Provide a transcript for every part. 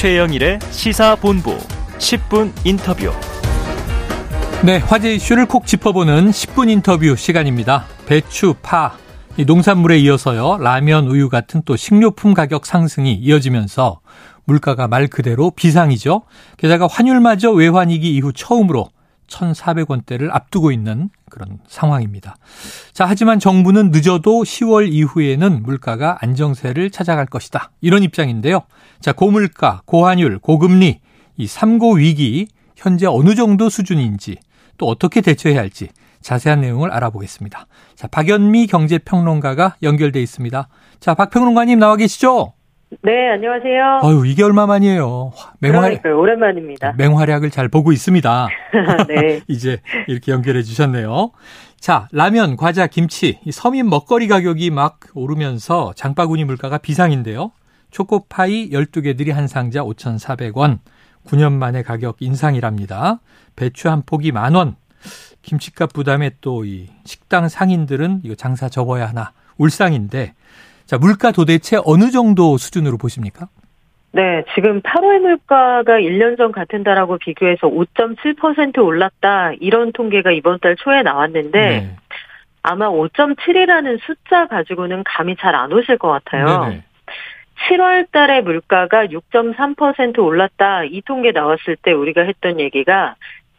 최영일의 시사본부 10분 인터뷰. 네, 화제 이슈를 콕 짚어보는 10분 인터뷰 시간입니다. 배추, 파, 농산물에 이어서요, 라면, 우유 같은 또 식료품 가격 상승이 이어지면서 물가가 말 그대로 비상이죠. 게다가 환율마저 외환위기 이후 처음으로 1,400원대를 앞두고 있는 그런 상황입니다. 자, 하지만 정부는 늦어도 10월 이후에는 물가가 안정세를 찾아갈 것이다. 이런 입장인데요. 자, 고물가, 고환율, 고금리, 이 3고 위기, 현재 어느 정도 수준인지, 또 어떻게 대처해야 할지 자세한 내용을 알아보겠습니다. 자, 박연미 경제평론가가 연결돼 있습니다. 자, 박 평론가님 나와 계시죠? 네, 안녕하세요. 아유, 이게 얼마 만이에요. 맹활, 오랜만입니다. 맹활약을 잘 보고 있습니다. 네. 이제 이렇게 연결해 주셨네요. 자, 라면, 과자, 김치, 서민 먹거리 가격이 막 오르면서 장바구니 물가가 비상인데요. 초코파이 12개들이 한 상자 5,400원. 9년 만에 가격 인상이랍니다. 배추 한 포기 만 원. 김치값 부담에 또 이 식당 상인들은 이거 장사 접어야 하나 울상인데 자, 물가 도대체 어느 정도 수준으로 보십니까? 네, 지금 8월 물가가 1년 전 같은 달하고 비교해서 5.7% 올랐다. 이런 통계가 이번 달 초에 나왔는데 네. 아마 5.7이라는 숫자 가지고는 감이 잘 안 오실 것 같아요. 네네. 7월 달에 물가가 6.3% 올랐다. 이 통계 나왔을 때 우리가 했던 얘기가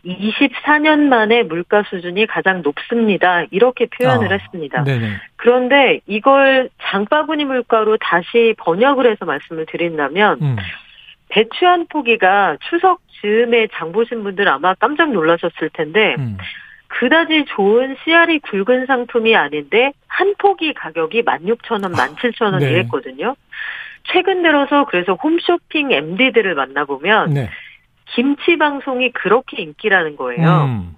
24년 만에 물가 수준이 가장 높습니다. 이렇게 표현을 아, 했습니다. 네네. 그런데 이걸 장바구니 물가로 다시 번역을 해서 말씀을 드린다면 음. 배추 한 포기가 추석 즈음에 장 보신 분들 아마 깜짝 놀라셨을 텐데 음. 그다지 좋은 씨알이 굵은 상품이 아닌데 한 포기 가격이 16,000원, 17,000원 네. 이랬거든요. 최근 들어서 그래서 홈쇼핑 MD들을 만나보면 네. 김치 방송이 그렇게 인기라는 거예요. 음.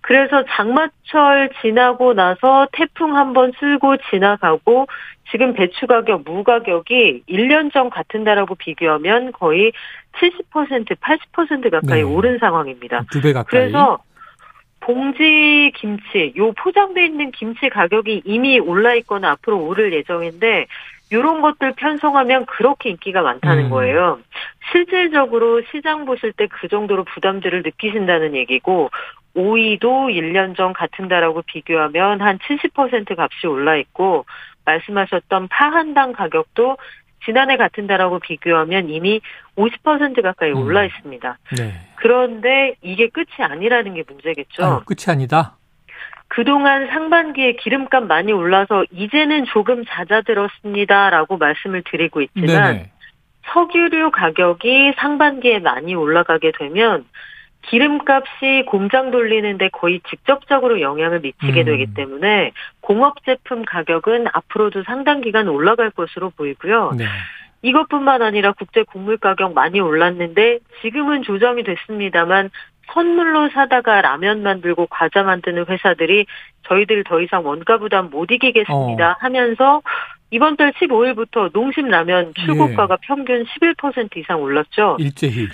그래서 장마철 지나고 나서 태풍 한 번 쓸고 지나가고 지금 배추 가격, 무 가격이 1년 전 같은 달하고 비교하면 거의 70% 80% 가까이 네. 오른 상황입니다. 두 배 가까이. 그래서 봉지 김치, 요 포장돼 있는 김치 가격이 이미 올라 있거나 앞으로 오를 예정인데 이런 것들 편성하면 그렇게 인기가 많다는 음. 거예요. 실질적으로 시장 보실 때 그 정도로 부담들을 느끼신다는 얘기고 오이도 1년 전 같은 달하고 비교하면 한 70% 값이 올라 있고 말씀하셨던 파한당 가격도 지난해 같은 달하고 비교하면 이미 50% 가까이 음. 올라 있습니다. 네. 그런데 이게 끝이 아니라는 게 문제겠죠. 아유, 끝이 아니다. 그동안 상반기에 기름값 많이 올라서 이제는 조금 잦아들었습니다라고 말씀을 드리고 있지만 네네. 석유류 가격이 상반기에 많이 올라가게 되면 기름값이 공장 돌리는데 거의 직접적으로 영향을 미치게 음. 되기 때문에 공업 제품 가격은 앞으로도 상당 기간 올라갈 것으로 보이고요. 네. 이것뿐만 아니라 국제 곡물 가격 많이 올랐는데 지금은 조정이 됐습니다만 선물로 사다가 라면 만들고 과자 만드는 회사들이 저희들 더 이상 원가 부담 못 이기겠습니다 어. 하면서 이번 달 15일부터 농심 라면 출고가가 예. 평균 11% 이상 올랐죠. 일제히.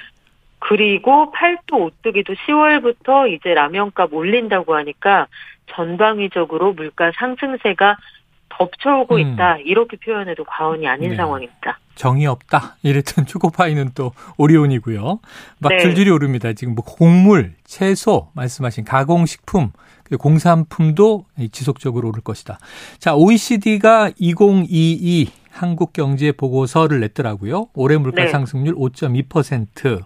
그리고 팔도 오뚜기도 10월부터 이제 라면값 올린다고 하니까 전방위적으로 물가 상승세가 덮쳐오고 음. 있다. 이렇게 표현해도 과언이 아닌 네. 상황입니다. 정이 없다. 이랬던 초코파이는 또 오리온이고요. 막 네. 줄줄이 오릅니다. 지금 뭐 곡물, 채소, 말씀하신 가공식품, 공산품도 지속적으로 오를 것이다. 자, OECD가 2022 한국 경제 보고서를 냈더라고요. 올해 물가 네. 상승률 5.2%.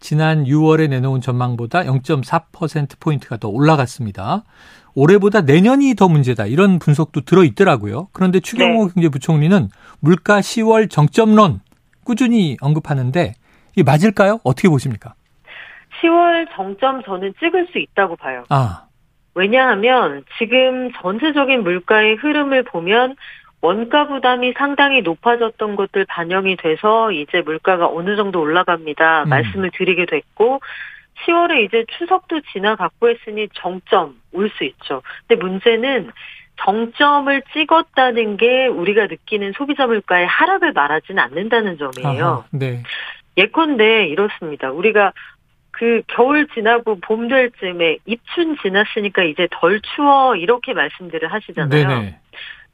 지난 6월에 내놓은 전망보다 0.4% 포인트가 더 올라갔습니다. 올해보다 내년이 더 문제다. 이런 분석도 들어 있더라고요. 그런데 추경호 네. 경제부총리는 물가 10월 정점론 꾸준히 언급하는데 이게 맞을까요? 어떻게 보십니까? 10월 정점 저는 찍을 수 있다고 봐요. 아. 왜냐하면 지금 전체적인 물가의 흐름을 보면 원가 부담이 상당히 높아졌던 것들 반영이 돼서 이제 물가가 어느 정도 올라갑니다. 음. 말씀을 드리게 됐고 10월에 이제 추석도 지나갔고 했으니 정점 올 수 있죠. 근데 문제는 정점을 찍었다는 게 우리가 느끼는 소비자 물가의 하락을 말하지는 않는다는 점이에요. 아하, 네. 예컨대 이렇습니다. 우리가 그 겨울 지나고 봄 될 쯤에 입춘 지났으니까 이제 덜 추워 이렇게 말씀들을 하시잖아요. 네네.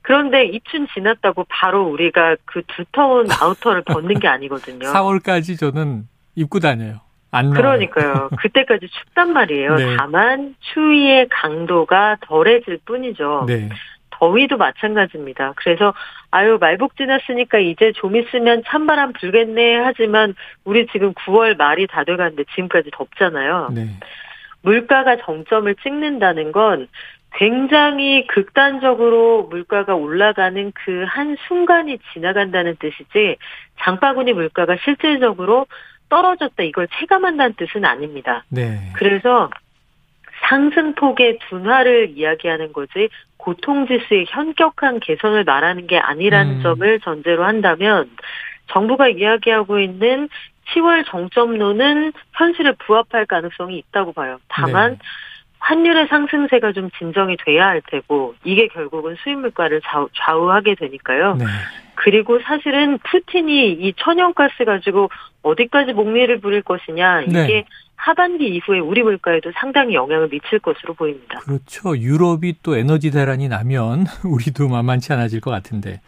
그런데 입춘 지났다고 바로 우리가 그 두터운 아우터를 벗는 게 아니거든요. 4월까지 저는 입고 다녀요. 안 그러니까요. 그때까지 춥단 말이에요. 네. 다만 추위의 강도가 덜해질 뿐이죠. 네. 더위도 마찬가지입니다. 그래서 아유 말복 지났으니까 이제 좀 있으면 찬바람 불겠네 하지만 우리 지금 9월 말이 다 돼가는데 지금까지 덥잖아요. 네. 물가가 정점을 찍는다는 건 굉장히 극단적으로 물가가 올라가는 그 한 순간이 지나간다는 뜻이지 장바구니 물가가 실질적으로 떨어졌다 이걸 체감한다는 뜻은 아닙니다. 네. 그래서 상승폭의 둔화를 이야기하는 거지 고통지수의 현격한 개선을 말하는 게 아니라는 음. 점을 전제로 한다면 정부가 이야기하고 있는 10월 정점론은 현실에 부합할 가능성이 있다고 봐요. 다만 네. 환율의 상승세가 좀 진정이 돼야 할 테고 이게 결국은 수입 물가를 좌우 하게 되니까요. 네. 그리고 사실은 푸틴이 이 천연가스 가지고 어디까지 목리를 부릴 것이냐 이게 네. 하반기 이후에 우리 물가에도 상당히 영향을 미칠 것으로 보입니다. 그렇죠. 유럽이 또 에너지 대란이 나면 우리도 만만치 않아질 것 같은데.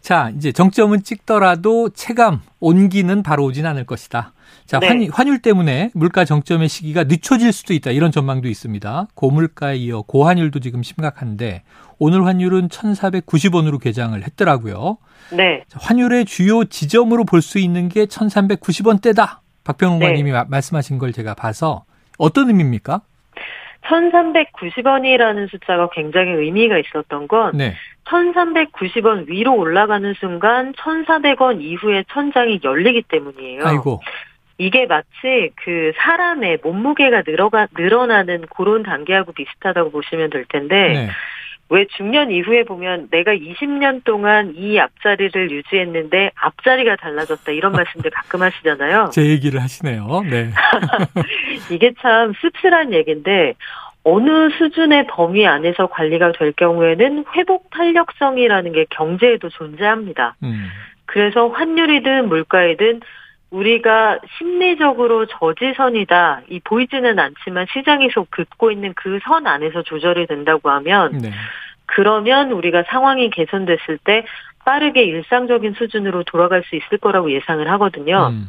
자, 이제 정점은 찍더라도 체감, 온기는 바로 오진 않을 것이다. 자, 네. 환, 환율 때문에 물가 정점의 시기가 늦춰질 수도 있다. 이런 전망도 있습니다. 고물가에 이어 고환율도 지금 심각한데 오늘 환율은 1,490원으로 개장을 했더라고요. 네. 자, 환율의 주요 지점으로 볼 수 있는 게 1,390원대다. 박병호 네. 의원님이 말씀하신 걸 제가 봐서 어떤 의미입니까? 1390원이라는 숫자가 굉장히 의미가 있었던 건 네. 1390원 위로 올라가는 순간 1400원 이후에 천장이 열리기 때문이에요. 아이고. 이게 마치 그 사람의 몸무게가 늘어가 늘어나는 그런 단계하고 비슷하다고 보시면 될 텐데 네. 왜 중년 이후에 보면 내가 20년 동안 이 앞자리를 유지했는데 앞자리가 달라졌다 이런 말씀들 가끔 하시잖아요. 제 얘기를 하시네요. 네. 이게 참 씁쓸한 얘기인데 어느 수준의 범위 안에서 관리가 될 경우에는 회복 탄력성이라는 게 경제에도 존재합니다. 음. 그래서 환율이든 물가이든 우리가 심리적으로 저지선이다. 이 보이지는 않지만 시장에서 긋고 있는 그 선 안에서 조절이 된다고 하면 네. 그러면 우리가 상황이 개선됐을 때 빠르게 일상적인 수준으로 돌아갈 수 있을 거라고 예상을 하거든요. 음.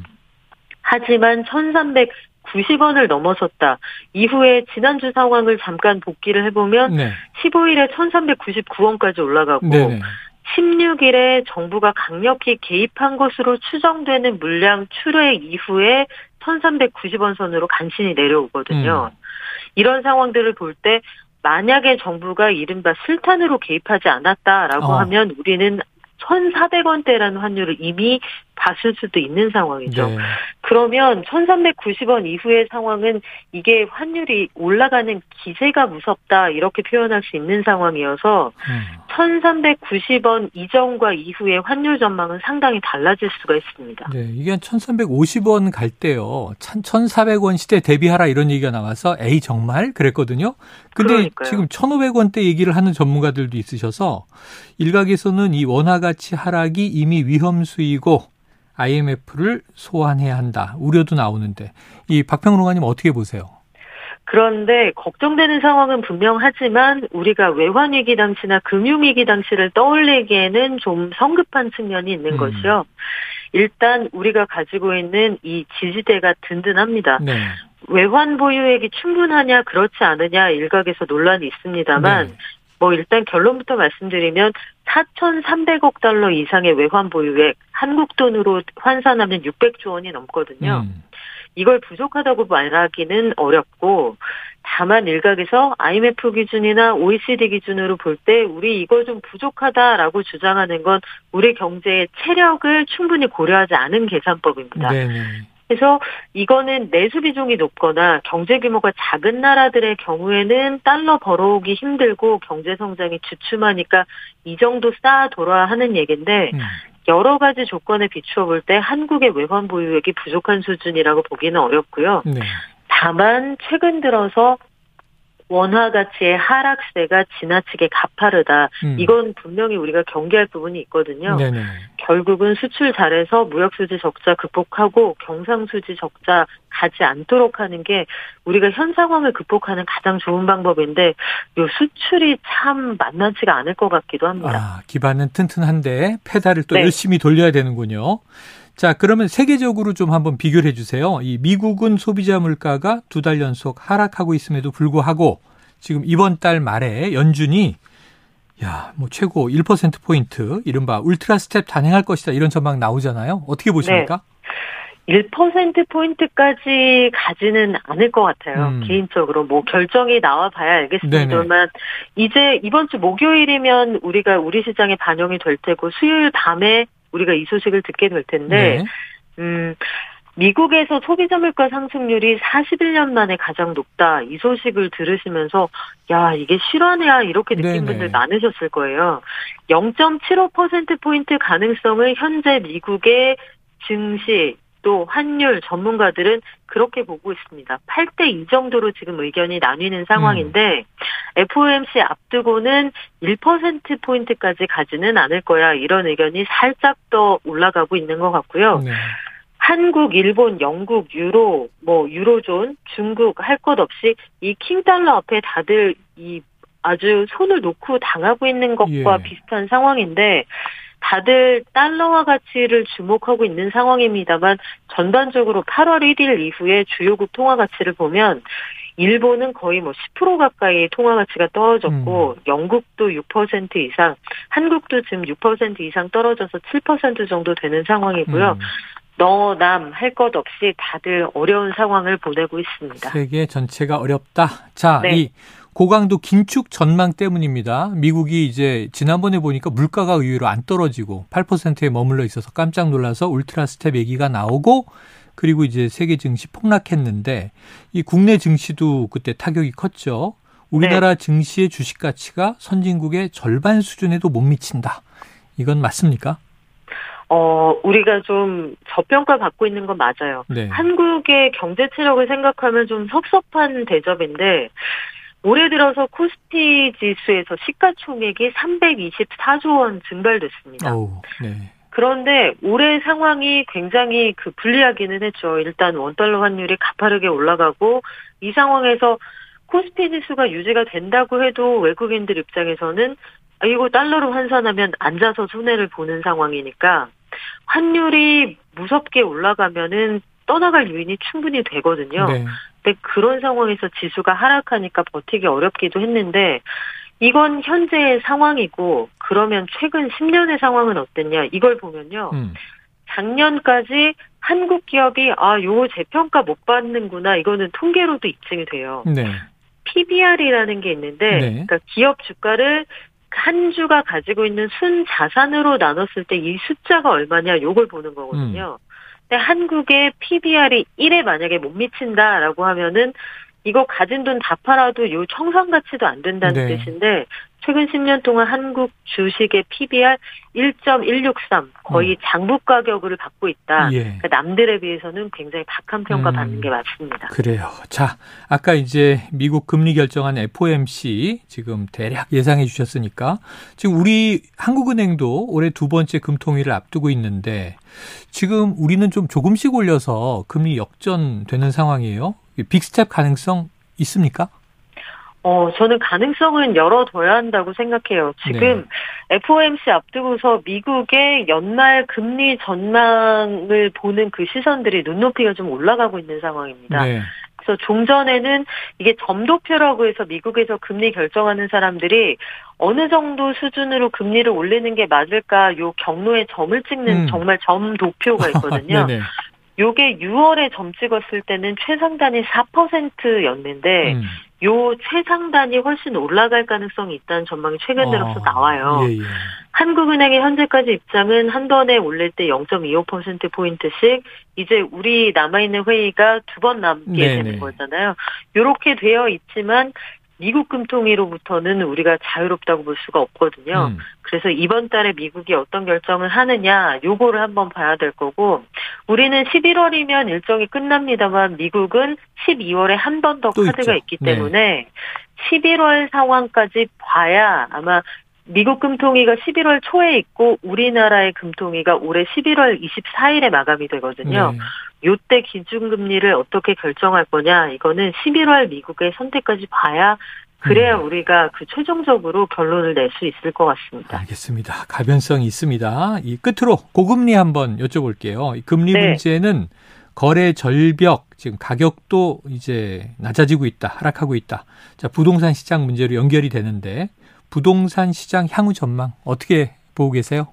하지만 1390원을 넘어섰다. 이후에 지난주 상황을 잠깐 복기를 해보면 네. 15일에 1399원까지 올라가고 네네. 16일에 정부가 강력히 개입한 것으로 추정되는 물량 출회 이후에 1390원 선으로 간신히 내려오거든요. 음. 이런 상황들을 볼 때 만약에 정부가 이른바 실탄으로 개입하지 않았다라고 어. 하면 우리는 1,400원대라는 환율을 이미 봤을 수도 있는 상황이죠. 네. 그러면 1,390원 이후의 상황은 이게 환율이 올라가는 기세가 무섭다 이렇게 표현할 수 있는 상황이어서 음. 1,390원 이전과 이후의 환율 전망은 상당히 달라질 수가 있습니다. 네, 이게 한 1,350원 갈 때요. 1,400원 시대 대비하라 이런 얘기가 나와서 에이 정말 그랬거든요. 근데 그러니까요. 지금 1,500원대 얘기를 하는 전문가들도 있으셔서 일각에서는 이 원화 가치 하락이 이미 위험 수이고 IMF를 소환해야 한다. 우려도 나오는데 이 박평로가님 어떻게 보세요? 그런데 걱정되는 상황은 분명하지만 우리가 외환위기 당시나 금융위기 당시를 떠올리기에는 좀 성급한 측면이 있는 음. 것이요. 일단 우리가 가지고 있는 이 지지대가 든든합니다. 네. 외환 보유액이 충분하냐 그렇지 않느냐 일각에서 논란이 있습니다만 네. 뭐 일단 결론부터 말씀드리면 4,300억 달러 이상의 외환 보유액 한국 돈으로 환산하면 600조 원이 넘거든요. 음. 이걸 부족하다고 말하기는 어렵고 다만 일각에서 IMF 기준이나 OECD 기준으로 볼 때 우리 이거 좀 부족하다라고 주장하는 건 우리 경제의 체력을 충분히 고려하지 않은 계산법입니다. 네네. 그래서 이거는 내수 비중이 높거나 경제 규모가 작은 나라들의 경우에는 달러 벌어오기 힘들고 경제 성장이 주춤하니까 이 정도 쌓아 돌아야 하는 얘기인데 음. 여러 가지 조건에 비추어 볼 때 한국의 외환 보유액이 부족한 수준이라고 보기는 어렵고요. 네. 다만 최근 들어서 원화 가치의 하락세가 지나치게 가파르다. 음. 이건 분명히 우리가 경계할 부분이 있거든요. 네네. 결국은 수출 잘해서 무역 수지 적자 극복하고 경상 수지 적자 가지 않도록 하는 게 우리가 현 상황을 극복하는 가장 좋은 방법인데 요 수출이 참 만만치가 않을 것 같기도 합니다. 아, 기반은 튼튼한데 페달을 또 네. 열심히 돌려야 되는군요. 자, 그러면 세계적으로 좀 한번 비교를 해 주세요. 이 미국은 소비자 물가가 두 달 연속 하락하고 있음에도 불구하고 지금 이번 달 말에 연준이 야, 뭐 최고 1%포인트, 이른바 울트라 스텝 단행할 것이다. 이런 전망 나오잖아요. 어떻게 보십니까? 네. 1%포인트까지 가지는 않을 것 같아요. 음. 개인적으로. 뭐 결정이 나와 봐야 알겠습니다만, 이제 이번 주 목요일이면 우리가 우리 시장에 반영이 될 테고, 수요일 밤에 우리가 이 소식을 듣게 될 텐데, 네. 음, 미국에서 소비자 물가 상승률이 41년 만에 가장 높다. 이 소식을 들으시면서 야 이게 실화냐 이렇게 느낀 네네. 분들 많으셨을 거예요. 0.75% 포인트 가능성을 현재 미국의 증시 또 환율 전문가들은 그렇게 보고 있습니다. 8대 2 정도로 지금 의견이 나뉘는 상황인데 음. FOMC 앞두고는 1% 포인트까지 가지는 않을 거야 이런 의견이 살짝 더 올라가고 있는 것 같고요. 네. 한국, 일본, 영국, 유로, 뭐 유로존, 중국 할 것 없이 이 킹달러 앞에 다들 이 아주 손을 놓고 당하고 있는 것과 예. 비슷한 상황인데 다들 달러화 가치를 주목하고 있는 상황입니다만 전반적으로 8월 1일 이후에 주요국 통화 가치를 보면 일본은 거의 뭐 10% 가까이 통화 가치가 떨어졌고 음. 영국도 6% 이상, 한국도 지금 6% 이상 떨어져서 7% 정도 되는 상황이고요. 음. 너남 할 것 없이 다들 어려운 상황을 보내고 있습니다. 세계 전체가 어렵다. 자, 네. 이 고강도 긴축 전망 때문입니다. 미국이 이제 지난번에 보니까 물가가 의외로 안 떨어지고 8%에 머물러 있어서 깜짝 놀라서 ultra step 얘기가 나오고 그리고 이제 세계 증시 폭락했는데 이 국내 증시도 그때 타격이 컸죠. 우리나라 네. 증시의 주식 가치가 선진국의 절반 수준에도 못 미친다. 이건 맞습니까? 어, 우리가 좀 저평가 받고 있는 건 맞아요. 네. 한국의 경제 체력을 생각하면 좀 섭섭한 대접인데, 올해 들어서 코스피 지수에서 시가총액이 324조 원 증발됐습니다. 오, 네. 그런데 올해 상황이 굉장히 그 불리하기는 했죠. 일단 원달러 환율이 가파르게 올라가고 이 상황에서 코스피 지수가 유지가 된다고 해도 외국인들 입장에서는 아, 이거 달러로 환산하면 앉아서 손해를 보는 상황이니까 환율이 무섭게 올라가면은 떠나갈 요인이 충분히 되거든요. 네. 근데 그런 상황에서 지수가 하락하니까 버티기 어렵기도 했는데 이건 현재의 상황이고 그러면 최근 10년의 상황은 어땠냐 이걸 보면요. 음. 작년까지 한국 기업이 아, 요 재평가 못 받는구나. 이거는 통계로도 입증이 돼요. 네. PBR이라는 게 있는데 네. 그러니까 기업 주가를 한 주가 가지고 있는 순 자산으로 나눴을 때 이 숫자가 얼마냐 요걸 보는 거거든요. 음. 한국의 PBR이 1에 만약에 못 미친다라고 하면은 이거 가진 돈 다 팔아도 요 청산 가치도 안 된다는 네. 뜻인데 최근 10년 동안 한국 주식의 PBR 1.163 거의 음. 장부 가격을 받고 있다. 예. 그러니까 남들에 비해서는 굉장히 박한 평가 음. 받는 게 맞습니다. 그래요. 자, 아까 이제 미국 금리 결정한 FOMC 지금 대략 예상해 주셨으니까 지금 우리 한국은행도 올해 두 번째 금통위를 앞두고 있는데 지금 우리는 좀 조금씩 올려서 금리 역전되는 상황이에요. big step 가능성 있습니까? 어, 저는 가능성은 열어둬야 한다고 생각해요. 지금 네. FOMC 앞두고서 미국의 연말 금리 전망을 보는 그 시선들이 눈높이가 좀 올라가고 있는 상황입니다. 네. 그래서 종전에는 이게 점도표라고 해서 미국에서 금리 결정하는 사람들이 어느 정도 수준으로 금리를 올리는 게 맞을까 요 경로에 점을 찍는 음. 정말 점도표가 있거든요. 요게 6월에 점 찍었을 때는 최상단이 4%였는데 음. 요 최상단이 훨씬 올라갈 가능성이 있다는 전망이 최근 들어서 아, 나와요. 예, 예. 한국은행의 현재까지 입장은 한 번에 올릴 때 0.25%포인트씩 이제 우리 남아있는 회의가 두 번 남게 네네. 되는 거잖아요. 요렇게 되어 있지만 미국 금통위로부터는 우리가 자유롭다고 볼 수가 없거든요. 음. 그래서 이번 달에 미국이 어떤 결정을 하느냐, 요거를 한번 봐야 될 거고, 우리는 11월이면 일정이 끝납니다만, 미국은 12월에 한 번 더 카드가 있죠. 있기 네. 때문에, 11월 상황까지 봐야 아마 미국 금통위가 11월 초에 있고 우리나라의 금통위가 올해 11월 24일에 마감이 되거든요. 네. 요때 기준금리를 어떻게 결정할 거냐 이거는 11월 미국의 선택까지 봐야 그래야 음. 우리가 그 최종적으로 결론을 낼 수 있을 것 같습니다. 알겠습니다. 가변성이 있습니다. 이 끝으로 고금리 한번 여쭤볼게요. 이 금리 네. 문제는 거래 절벽 지금 가격도 이제 낮아지고 있다, 하락하고 있다. 자, 부동산 시장 문제로 연결이 되는데 부동산 시장 향후 전망 어떻게 보고 계세요?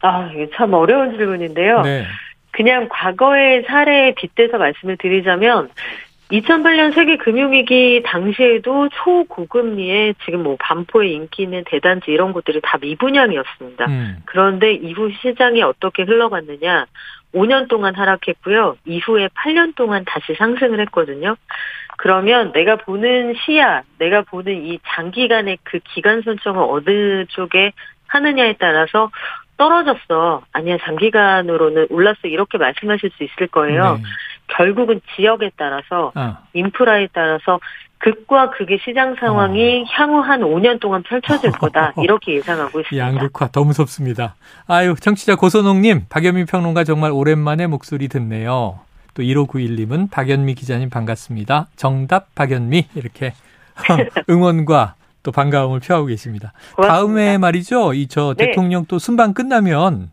아, 이게 참 어려운 질문인데요. 네. 그냥 과거의 사례에 빗대서 말씀을 드리자면 2008년 세계 금융위기 당시에도 초고금리에 지금 뭐 반포의 인기 있는 대단지 이런 것들이 다 미분양이었습니다. 음. 그런데 이후 시장이 어떻게 흘러갔느냐? 5년 동안 하락했고요. 이후에 8년 동안 다시 상승을 했거든요. 그러면 내가 보는 시야, 내가 보는 이 장기간의 그 기간 선정을 어느 쪽에 하느냐에 따라서 떨어졌어. 아니야, 장기간으로는 올랐어. 이렇게 말씀하실 수 있을 거예요. 네. 결국은 지역에 따라서, 어. 인프라에 따라서 극과 극의 시장 상황이 어. 향후 한 5년 동안 펼쳐질 거다. 이렇게 예상하고 있습니다. 양극화 더 무섭습니다. 아유, 청취자 고선홍님, 박연미 평론가 정말 오랜만에 목소리 듣네요. 또 1591님은 박연미 기자님 반갑습니다. 정답 박연미 이렇게 응원과 또 반가움을 표하고 계십니다. 고맙습니다. 다음에 말이죠. 이저 네. 대통령 또 순방 끝나면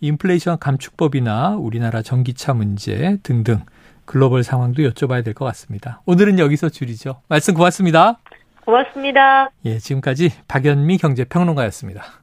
인플레이션 감축법이나 우리나라 전기차 문제 등등 글로벌 상황도 여쭤봐야 될 것 같습니다. 오늘은 여기서 줄이죠. 말씀 고맙습니다. 고맙습니다. 예, 지금까지 박연미 경제평론가였습니다.